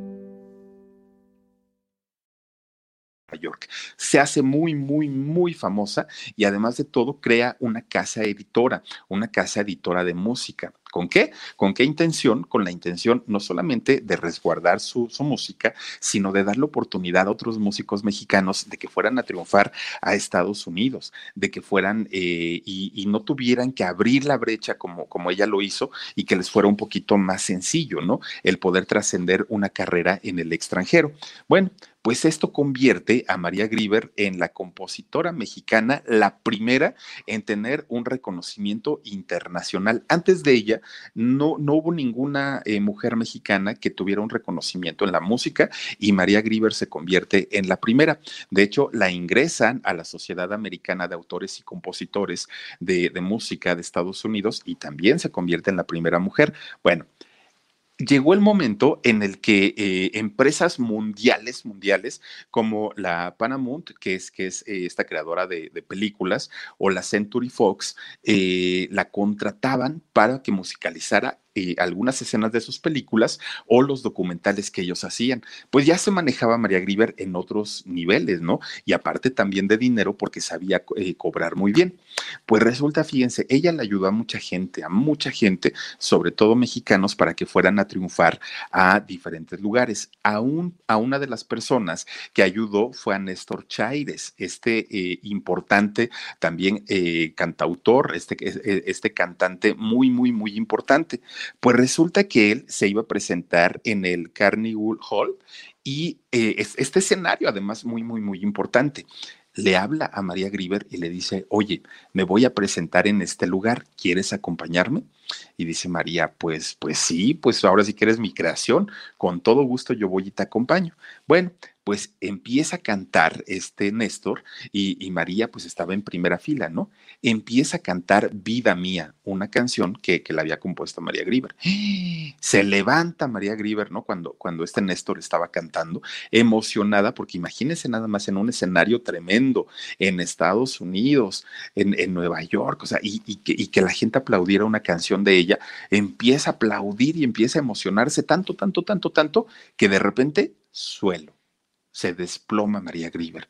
York. Se hace muy, muy, muy famosa y además de todo crea una casa editora, una casa editora de música. ¿Con qué? ¿Con qué intención? Con la intención no solamente de resguardar su, su, música, sino de darle oportunidad a otros músicos mexicanos de que fueran a triunfar a Estados Unidos, de que fueran eh, y, y, no tuvieran que abrir la brecha como, como ella lo hizo y que les fuera un poquito más sencillo, ¿no? El poder trascender una carrera en el extranjero. Bueno, pues esto convierte a María Grieber en la compositora mexicana, la primera en tener un reconocimiento internacional. Antes de ella, no, no hubo ninguna eh, mujer mexicana que tuviera un reconocimiento en la música y María Grieber se convierte en la primera. De hecho, la ingresan a la Sociedad Americana de Autores y Compositores de, de Música de Estados Unidos y también se convierte en la primera mujer. Bueno, llegó el momento en el que eh, empresas mundiales, mundiales, como la Paramount, que es, que es eh, esta creadora de, películas, o la Century Fox, eh, la contrataban para que musicalizara algunas escenas de sus películas o los documentales que ellos hacían. Pues ya se manejaba María Grieber en otros niveles, ¿no? Y aparte también de dinero porque sabía cobrar muy bien. Pues resulta, fíjense, ella le ayudó a mucha gente, a mucha gente, sobre todo mexicanos, para que fueran a triunfar a diferentes lugares. Aún a una de las personas que ayudó fue a Néstor Chaires, este eh, importante también eh, cantautor, este, eh, este cantante muy, muy, muy importante. Pues resulta que él se iba a presentar en el Carnegie Hall y este escenario, además, muy, muy, muy importante le habla a María Grieber y le dice, oye, me voy a presentar en este lugar, ¿quieres acompañarme? Y dice María, pues, pues sí, pues ahora sí que eres mi creación, con todo gusto yo voy y te acompaño. Bueno, pues empieza a cantar este Néstor y, María pues estaba en primera fila, ¿no? Empieza a cantar Vida Mía, una canción que, que la había compuesto María Grieber. Se levanta María Grieber, ¿no? Cuando, cuando este Néstor estaba cantando, emocionada, porque imagínense nada más en un escenario tremendo, en Estados Unidos, en, en Nueva York, o sea, y, y, que, y que la gente aplaudiera una canción de ella, empieza a aplaudir y empieza a emocionarse tanto, tanto, tanto, tanto, que de repente suelo se desploma María Grieber.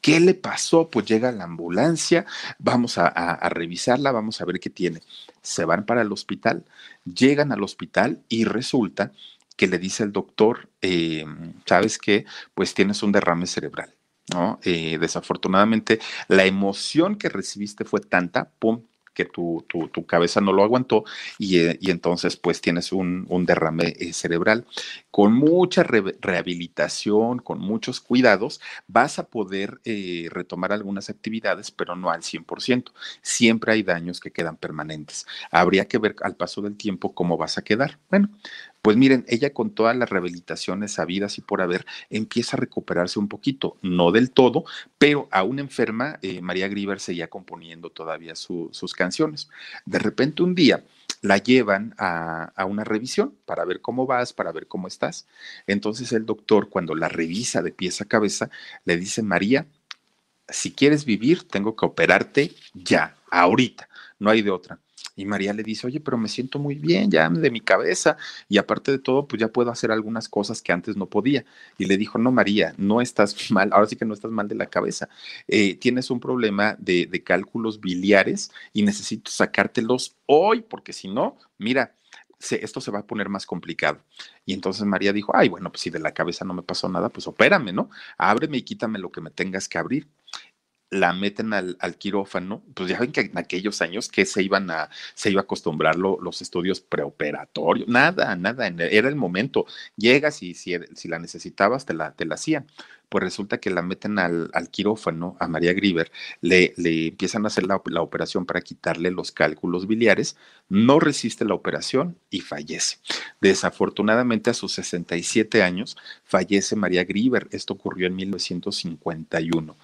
¿Qué le pasó? Pues llega la ambulancia, vamos a, revisarla, vamos a ver qué tiene. Se van para el hospital, llegan al hospital y resulta que le dice el doctor, eh, ¿sabes qué? Pues tienes un derrame cerebral. ¿no? Eh, desafortunadamente, la emoción que recibiste fue tanta, pum, que tu, tu, cabeza no lo aguantó y, eh, entonces pues tienes un, derrame eh, cerebral. Con mucha rehabilitación, con muchos cuidados, vas a poder eh, retomar algunas actividades, pero no al 100%. Siempre hay daños que quedan permanentes. Habría que ver al paso del tiempo cómo vas a quedar. Bueno, pues miren, ella con todas las rehabilitaciones sabidas y por haber, empieza a recuperarse un poquito, no del todo, pero aún enferma, eh, María Grieber seguía componiendo todavía sus canciones. De repente un día la llevan a, a, una revisión para ver cómo vas, para ver cómo estás. Entonces el doctor, cuando la revisa de pies a cabeza, le dice, María, si quieres vivir, tengo que operarte ya, ahorita, no hay de otra. Y María le dice, oye, pero me siento muy bien ya de mi cabeza y aparte de todo, pues ya puedo hacer algunas cosas que antes no podía. Y le dijo, no, María, no estás mal, ahora sí que no estás mal de la cabeza. Eh, tienes un problema de, de cálculos biliares y necesito sacártelos hoy, porque si no, mira, esto se va a poner más complicado. Y entonces María dijo, ay, bueno, pues si de la cabeza no me pasó nada, pues opérame, ¿no? Ábreme y quítame lo que me tengas que abrir la meten al, quirófano, pues ya ven que en aquellos años que se iban a, se iba a acostumbrar los estudios preoperatorios, nada, nada, era el momento. Llegas y si, si la necesitabas, te la, te la hacían. Pues resulta que la meten al, quirófano, a María Grieber, le, le empiezan a hacer la, la, operación para quitarle los cálculos biliares, no resiste la operación y fallece. Desafortunadamente, a sus 67 años, fallece María Grieber. Esto ocurrió en 1951.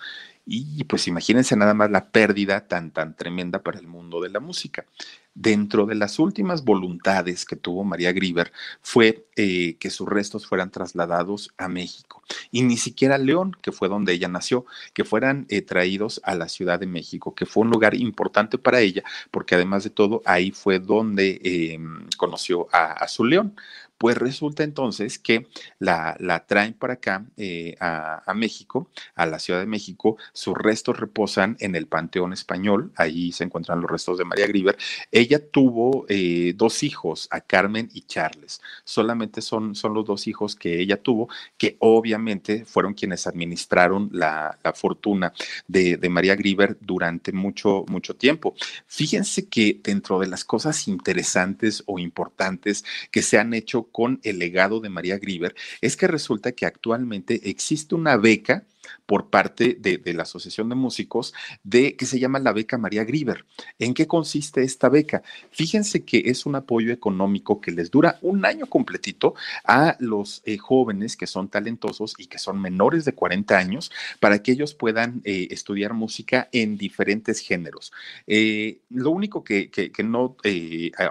Y pues imagínense nada más la pérdida tan, tan tremenda para el mundo de la música. Dentro de las últimas voluntades que tuvo María Grieber fue eh, que sus restos fueran trasladados a México y ni siquiera León, que fue donde ella nació, que fueran eh, traídos a la Ciudad de México, que fue un lugar importante para ella, porque además de todo ahí fue donde em, conoció a su león. Pues resulta entonces que la, la traen para acá, eh, a, México, a la Ciudad de México. Sus restos reposan en el Panteón Español. Ahí se encuentran los restos de María Grieber. Ella tuvo eh, dos hijos, a Carmen y Charles. Solamente son, son los dos hijos que ella tuvo, que obviamente fueron quienes administraron la, la fortuna de, de, María Grieber durante mucho, mucho tiempo. Fíjense que dentro de las cosas interesantes o importantes que se han hecho con el legado de María Grieber es que resulta que actualmente existe una beca por parte de, la Asociación de Músicos de que se llama la beca María Grieber. ¿En qué consiste esta beca? Fíjense que es un apoyo económico que les dura un año completito a los eh, jóvenes que son talentosos y que son menores de 40 años para que ellos puedan eh, estudiar música en diferentes géneros. Eh, lo único que, que, que no,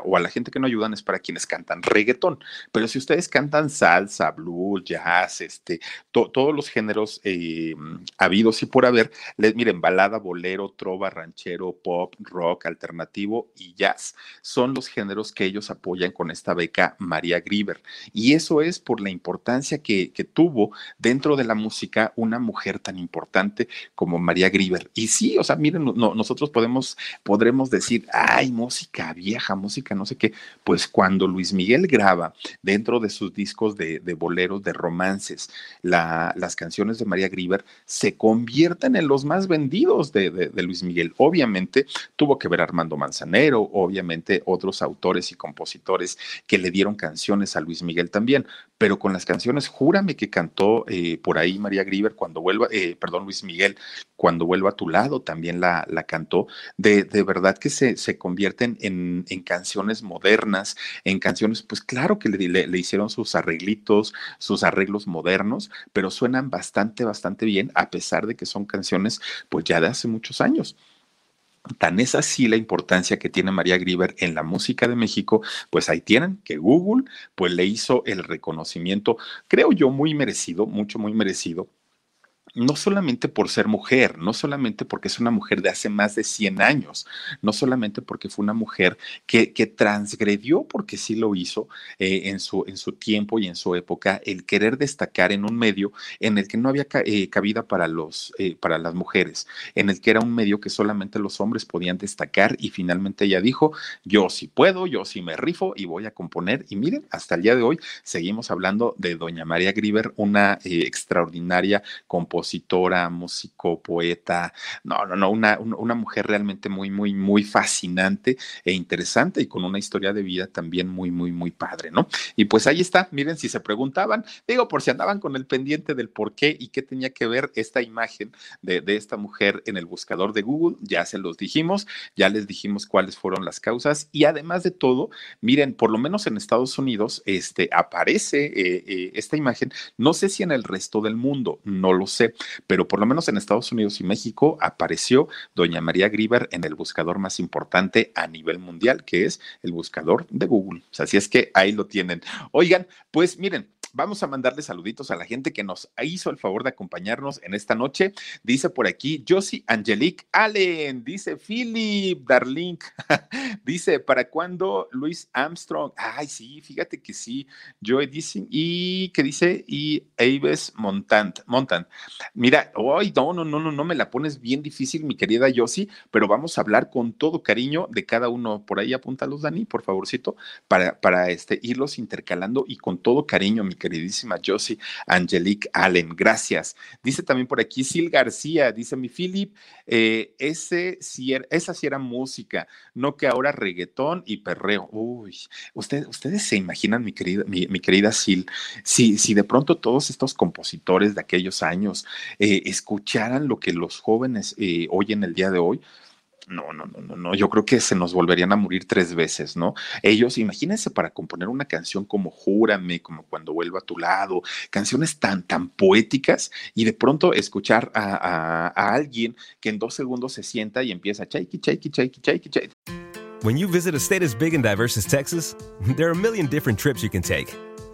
o a la gente que no ayudan es para quienes cantan reggaetón, pero si ustedes cantan salsa, blues, jazz, este, todos los géneros habidos y por haber, les miren, balada, bolero, trova, ranchero, pop, rock, alternativo y jazz, son los géneros que ellos apoyan con esta beca María Grieber. Y eso es por la importancia que, tuvo dentro de la música una mujer tan importante como María Grieber. Y sí, o sea, miren, no, nosotros podemos, podremos decir, ay, música vieja, música no sé qué. Pues cuando Luis Miguel graba dentro de sus discos de, de boleros, de romances, la, las canciones de María Grieber se convierten en los más vendidos de Luis Miguel. Obviamente tuvo que ver Armando Manzanero, obviamente otros autores y compositores que le dieron canciones a Luis Miguel también, pero con las canciones Júrame que cantó eh, por ahí María Grieber cuando vuelva, eh, perdón, Luis Miguel, cuando vuelva a tu lado también la, la cantó, de, de, verdad que se, se convierten en, en, canciones modernas, en canciones, pues claro que le, le, le hicieron sus arreglitos, sus arreglos modernos, pero suenan bastante, bastante bien, a pesar de que son canciones pues ya de hace muchos años. Tan es así la importancia que tiene María Grieber en la música de México, pues ahí tienen que Google pues le hizo el reconocimiento, creo yo muy merecido, mucho muy merecido, no solamente por ser mujer, no solamente porque es una mujer de hace más de 100 años, no solamente porque fue una mujer que, transgredió, porque sí lo hizo eh, en, su, en su tiempo y en su época, el querer destacar en un medio en el que no había eh, cabida para, los, eh, para las mujeres, en el que era un medio que solamente los hombres podían destacar y finalmente ella dijo, yo sí puedo, yo sí me rifo y voy a componer. Y miren, hasta el día de hoy seguimos hablando de doña María Grieber, una extraordinaria compositora compositora, músico, poeta, no, no, no, una, mujer realmente muy, muy, muy fascinante e interesante y con una historia de vida también muy, muy, muy padre, ¿no? Y pues ahí está, miren, si se preguntaban, digo, por si andaban con el pendiente del por qué y qué tenía que ver esta imagen de, de esta mujer en el buscador de Google, ya se los dijimos, ya les dijimos cuáles fueron las causas y además de todo, miren, por lo menos en Estados Unidos, este, aparece eh, eh, esta imagen, no sé si en el resto del mundo, no lo sé, pero por lo menos en Estados Unidos y México apareció doña María Grieber en el buscador más importante a nivel mundial, que es el buscador de Google. O sea, así es que ahí lo tienen. Oigan, pues miren, vamos a mandarle saluditos a la gente que nos hizo el favor de acompañarnos en esta noche. Dice por aquí Josie Angelique Allen, dice Philip Darling, dice, ¿para cuándo Luis Armstrong? Ay, sí, fíjate que sí, Joy dice, y que dice, y Aves Montant, Montant. Mira, hoy no, no, no, no, no me la pones bien difícil, mi querida Josie, pero vamos a hablar con todo cariño de cada uno. Por ahí apúntalos, Dani, por favorcito, para, para este, irlos intercalando y con todo cariño, mi queridísima Josie Angelique Allen. Gracias. Dice también por aquí Sil García, dice mi Philip, eh, ese sí era, esa sí era música, no que ahora reggaetón y perreo. Uy, usted, ustedes se imaginan, mi querida, mi querida Sil, si, si de pronto todos estos compositores de aquellos años eh, escucharan lo que los jóvenes eh, oyen el día de hoy, no, no, no, no, no, yo creo que se nos volverían a morir tres veces, ¿no? Ellos, imagínense para componer una canción como Júrame, como Cuando vuelva a tu lado, canciones tan, tan poéticas y de pronto escuchar a, a, a alguien que en dos segundos se sienta y empieza chaiki, chaiki, chaiki, chaiki, chaiki. When you visit a state as big and diverse as Texas, there are a million different trips you can take.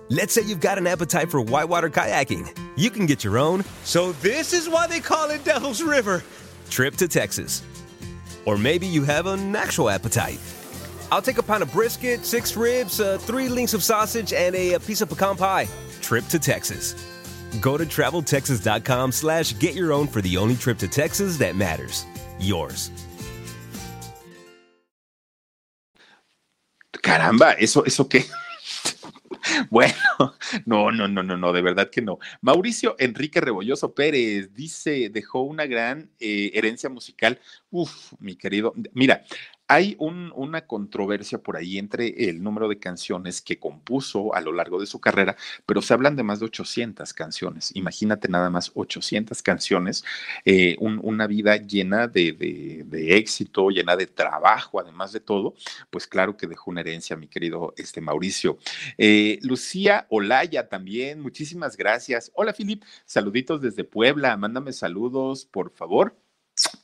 Let's say you've got an appetite for whitewater kayaking. You can get your own, so this is why they call it Devil's River, trip to Texas. Or maybe you have an actual appetite. I'll take a pound of brisket, six ribs, uh, three links of sausage, and a, a, piece of pecan pie. Trip to Texas. Go to traveltexas.com slash get your own for the only trip to Texas that matters. Yours. Caramba, eso, eso qué. Bueno, no, no, no, no, no, de verdad que no. Mauricio Enrique Rebolloso Pérez dice, dejó una gran eh, herencia musical. Uf, mi querido, mira, hay una controversia por ahí entre el número de canciones que compuso a lo largo de su carrera, pero se hablan de más de 800 canciones. Imagínate nada más 800 canciones, eh, una vida llena de, éxito, llena de trabajo, además de todo, pues claro que dejó una herencia, mi querido este Mauricio. Eh, Lucía Olaya también, muchísimas gracias. Hola, Filip, saluditos desde Puebla, mándame saludos, por favor.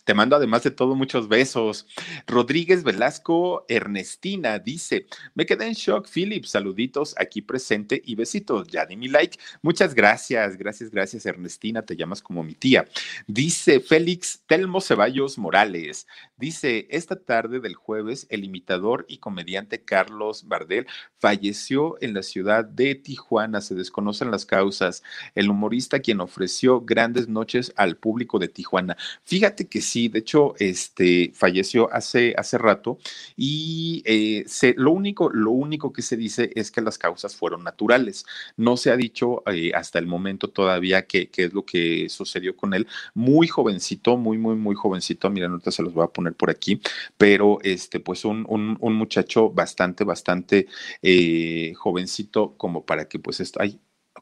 Te mando además de todo muchos besos. Rodríguez Velasco Ernestina dice, me quedé en shock, Philip, saluditos aquí presente y besitos. Ya di mi like. Muchas gracias, gracias, gracias Ernestina, te llamas como mi tía. Dice Félix Telmo Ceballos Morales, dice, esta tarde del jueves el imitador y comediante Carlos Bardel falleció en la ciudad de Tijuana, se desconocen las causas. El humorista quien ofreció grandes noches al público de Tijuana. Fíjate que sí, de hecho, este, falleció hace, hace rato y eh, lo, único, lo único que se dice es que las causas fueron naturales. No se ha dicho eh, hasta el momento todavía qué, es lo que sucedió con él. Muy jovencito, muy, muy, muy jovencito. Miren, ahorita se los voy a poner por aquí, pero este, pues un, un, muchacho bastante, bastante eh, jovencito como para que pues ay,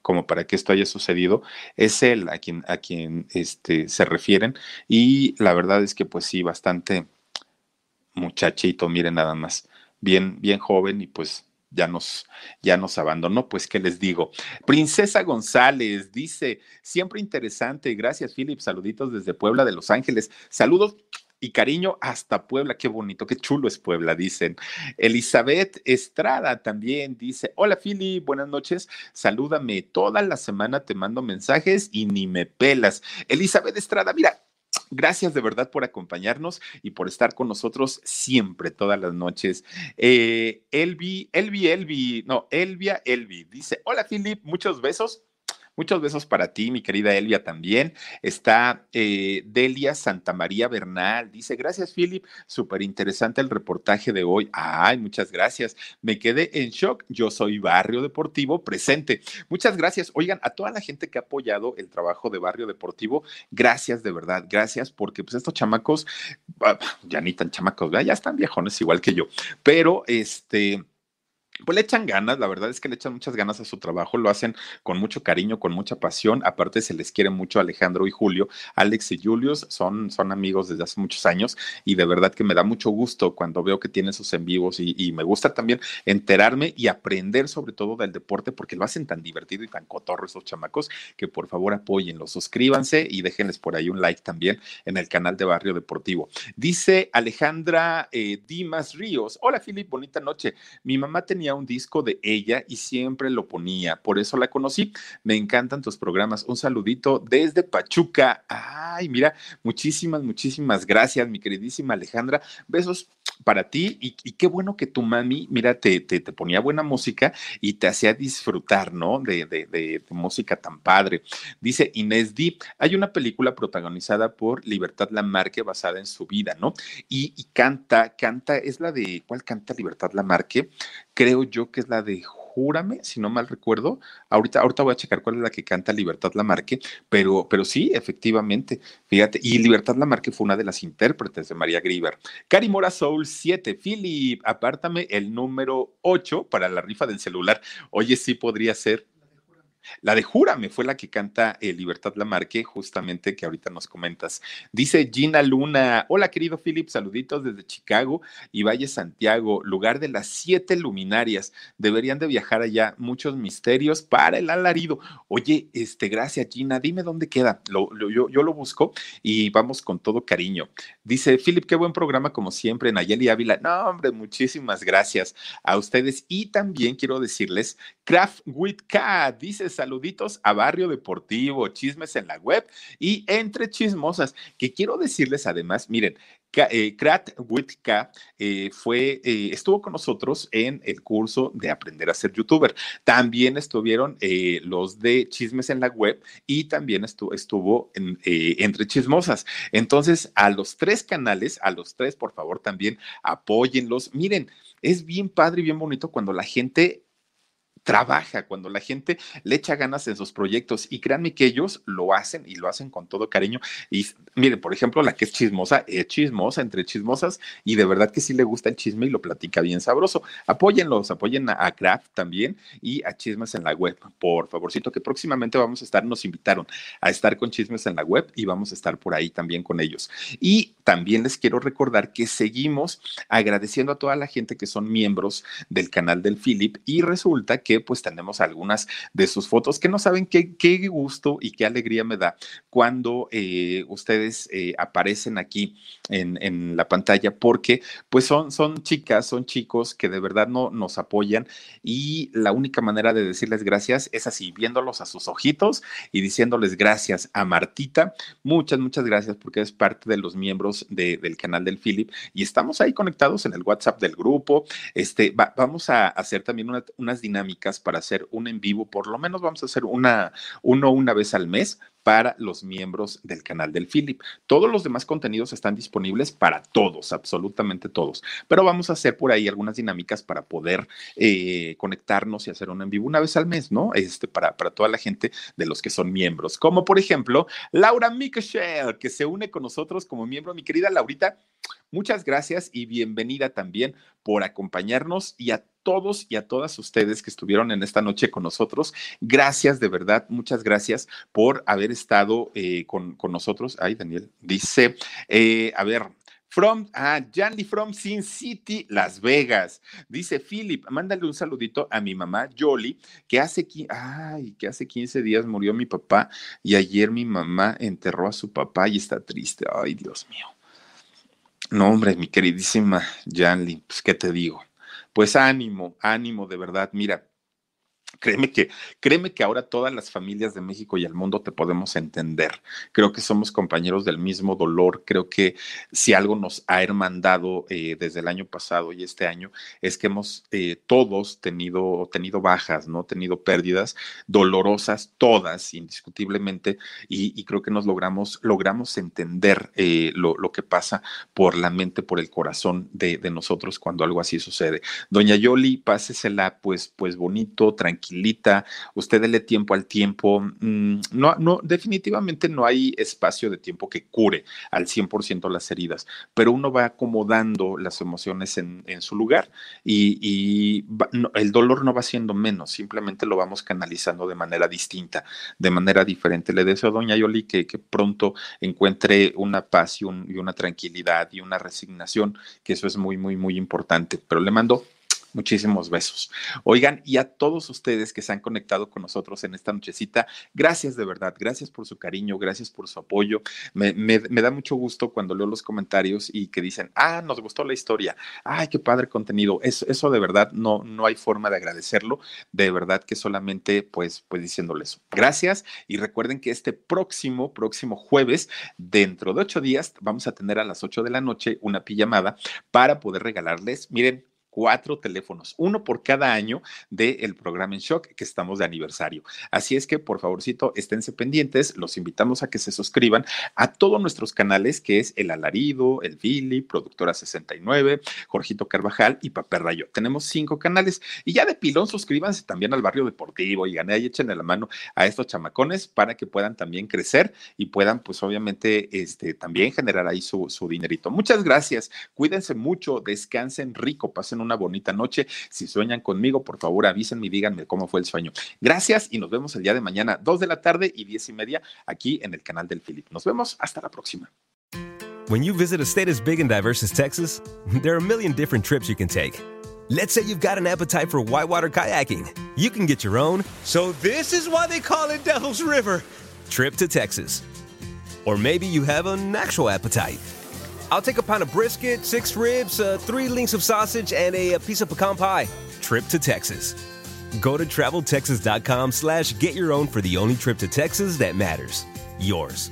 como para que esto haya sucedido, es él a quien, a quien este, se refieren. Y la verdad es que pues sí, bastante muchachito, miren nada más, bien, bien joven y pues ya nos, ya nos abandonó, pues qué les digo. Princesa González dice, siempre interesante, gracias Philip, saluditos desde Puebla de Los Ángeles, saludos y cariño hasta Puebla. Qué bonito, qué chulo es Puebla, dicen. Elizabeth Estrada también dice, hola Fili, buenas noches, salúdame, toda la semana te mando mensajes y ni me pelas. Elizabeth Estrada, mira, Gracias de verdad por acompañarnos y por estar con nosotros siempre, todas las noches. Eh, Elvi, Elvi, Elvi, no, Elvia, Elvi, dice, hola Philip, muchos besos Muchos besos para ti, mi querida Elvia también. Está eh, Delia Santamaría Bernal. Dice, gracias, Philip. Súper interesante el reportaje de hoy. Ay, muchas gracias. Me quedé en shock. Yo soy Barrio Deportivo presente. Muchas gracias. Oigan, a toda la gente que ha apoyado el trabajo de Barrio Deportivo, gracias de verdad. Gracias porque pues estos chamacos, ah, ya ni tan chamacos, ya están viejones igual que yo. Pero este pues le echan ganas, la verdad es que le echan muchas ganas a su trabajo, lo hacen con mucho cariño, con mucha pasión, aparte se les quiere mucho Alejandro y Julio, Alex y Julius son, son amigos desde hace muchos años y de verdad que me da mucho gusto cuando veo que tienen sus en vivos y, me gusta también enterarme y aprender sobre todo del deporte porque lo hacen tan divertido y tan cotorro esos chamacos que por favor apóyenlos, suscríbanse y déjenles por ahí un like también en el canal de Barrio Deportivo. Dice Alejandra eh, Dimas Ríos, hola Filip, bonita noche, mi mamá tenía un disco de ella y siempre lo ponía, por eso la conocí. Me encantan tus programas. Un saludito desde Pachuca. Ay, mira, muchísimas, muchísimas gracias, mi queridísima Alejandra. Besos para ti y, qué bueno que tu mami, mira, te, te, ponía buena música y te hacía disfrutar, ¿no? De, de, música tan padre. Dice Inés Di, hay una película protagonizada por Libertad Lamarque basada en su vida, ¿no? Y, y canta, canta, es la de, ¿cuál canta Libertad Lamarque? creo yo que es la de Júrame, si no mal recuerdo. Ahorita, ahorita voy a checar cuál es la que canta Libertad Lamarque, pero, pero sí, efectivamente, fíjate, y Libertad Lamarque fue una de las intérpretes de María Grieber. Cari Mora Soul 7, Philip, apártame el número 8 para la rifa del celular. Oye, sí podría ser la de Júrame fue la que canta eh, Libertad Lamarque, justamente que ahorita nos comentas. Dice Gina Luna, hola querido Philip, saluditos desde Chicago y Valle Santiago, lugar de las siete luminarias. Deberían de viajar allá, muchos misterios para el alarido. Oye, este, gracias Gina, dime dónde queda. yo, yo, lo busco y vamos con todo cariño. Dice Philip, qué buen programa como siempre, Nayeli Ávila. No, hombre, muchísimas gracias a ustedes. Y también quiero decirles, Craft with Cat, dice saluditos a Barrio Deportivo, chismes en la web y entre chismosas, que quiero decirles además, miren, eh, Krat Witka eh, fue, eh, estuvo con nosotros en el curso de aprender a ser youtuber. También estuvieron los de Chismes en la Web y también estuvo, estuvo en, entre Chismosas. Entonces, a los tres canales, a los tres, por favor, también apóyenlos. Miren, es bien padre y bien bonito cuando la gente trabaja, cuando la gente le echa ganas en sus proyectos y créanme que ellos lo hacen y lo hacen con todo cariño. Y miren, por ejemplo, la que es chismosa, es chismosa entre chismosas y de verdad que sí le gusta el chisme y lo platica bien sabroso. Apóyenlos, apoyen a, Craft también y a Chismes en la web, por favorcito, que próximamente vamos a estar, nos invitaron a estar con Chismes en la web y vamos a estar por ahí también con ellos. Y también les quiero recordar que seguimos agradeciendo a toda la gente que son miembros del canal del Philip y resulta que pues tenemos algunas de sus fotos que no saben qué, qué gusto y qué alegría me da cuando eh, ustedes eh, aparecen aquí en, en, la pantalla, porque pues son, son chicas, son chicos que de verdad no nos apoyan y la única manera de decirles gracias es así, viéndolos a sus ojitos y diciéndoles gracias a Martita. Muchas, muchas gracias porque es parte de los miembros del canal del Philip y estamos ahí conectados en el WhatsApp del grupo. Este, vamos a hacer también unas dinámicas para hacer un en vivo, por lo menos vamos a hacer una, uno una vez al mes para los miembros del canal del Philip. Todos los demás contenidos están disponibles para todos, absolutamente todos. Pero vamos a hacer por ahí algunas dinámicas para poder eh, conectarnos y hacer un en vivo una vez al mes, ¿no? Este, para, para toda la gente de los que son miembros. Como por ejemplo, Laura Mikachel, que se une con nosotros como miembro. Mi querida Laurita, muchas gracias y bienvenida también por acompañarnos y a todos y a todas ustedes que estuvieron en esta noche con nosotros. Gracias, de verdad, muchas gracias por haber estado eh, con, con, nosotros. Ay, Daniel, dice, eh, a ver, From, ah, Janly from Sin City, Las Vegas. Dice Philip, mándale un saludito a mi mamá, Jolie, que hace, ay, que hace 15 días murió mi papá y ayer mi mamá enterró a su papá y está triste. Ay, Dios mío. No, hombre, mi queridísima Janly, pues, ¿qué te digo? Pues ánimo, ánimo de verdad. Mira, Créeme que, créeme que ahora todas las familias de México y el mundo te podemos entender. Creo que somos compañeros del mismo dolor. Creo que si algo nos ha hermandado eh, desde el año pasado y este año es que hemos eh, todos tenido, tenido bajas, ¿no? Tenido pérdidas dolorosas, todas, indiscutiblemente, y, creo que nos logramos, logramos entender eh, lo, que pasa por la mente, por el corazón de, de, nosotros cuando algo así sucede. Doña Yoli, pásesela pues, pues bonito, tranquilo tranquilita, usted dele tiempo al tiempo. Mm, no, no, definitivamente no hay espacio de tiempo que cure al 100% las heridas, pero uno va acomodando las emociones en, su lugar y, el dolor no va siendo menos, simplemente lo vamos canalizando de manera distinta, de manera diferente. Le deseo a doña Yoli que, pronto encuentre una paz y una tranquilidad y una resignación, que eso es muy, muy, muy importante. Pero le mando Muchísimos besos. Oigan, y a todos ustedes que se han conectado con nosotros en esta nochecita, gracias de verdad, gracias por su cariño, gracias por su apoyo. Me, da mucho gusto cuando leo los comentarios y que dicen, ah, nos gustó la historia, ay, qué padre contenido. Eso, eso de verdad no, no hay forma de agradecerlo, de verdad que solamente pues, pues diciéndoles gracias y recuerden que este próximo, próximo jueves, dentro de ocho días, vamos a tener a las ocho de la noche una pijamada para poder regalarles, miren, cuatro teléfonos, uno por cada año del programa en shock que estamos de aniversario. Así es que, por favorcito, esténse pendientes, los invitamos a que se suscriban a todos nuestros canales, que es El Alarido, El Billy, Productora 69, Jorgito Carvajal y Papel Rayo. Tenemos cinco canales y ya de pilón suscríbanse también al Barrio Deportivo y gané y échenle la mano a estos chamacones para que puedan también crecer y puedan, pues obviamente, este, también generar ahí su, su dinerito. Muchas gracias, cuídense mucho, descansen rico, pasen un una bonita noche. Si sueñan conmigo, por favor avísenme y díganme cómo fue el sueño. Gracias y nos vemos el día de mañana, 2 de la tarde y 10 y media, aquí en el canal del Philip. Nos vemos, hasta la próxima. When you visit a state as big and diverse as Texas, there are a million different trips you can take. Let's say you've got an appetite for whitewater kayaking. You can get your own, so this is why they call it Devil's River, trip to Texas. Or maybe you have an actual appetite I'll take a pound of brisket, six ribs, uh, three links of sausage, and a, a, piece of pecan pie. Trip to Texas. Go to traveltexas.com slash get your own for the only trip to Texas that matters. Yours.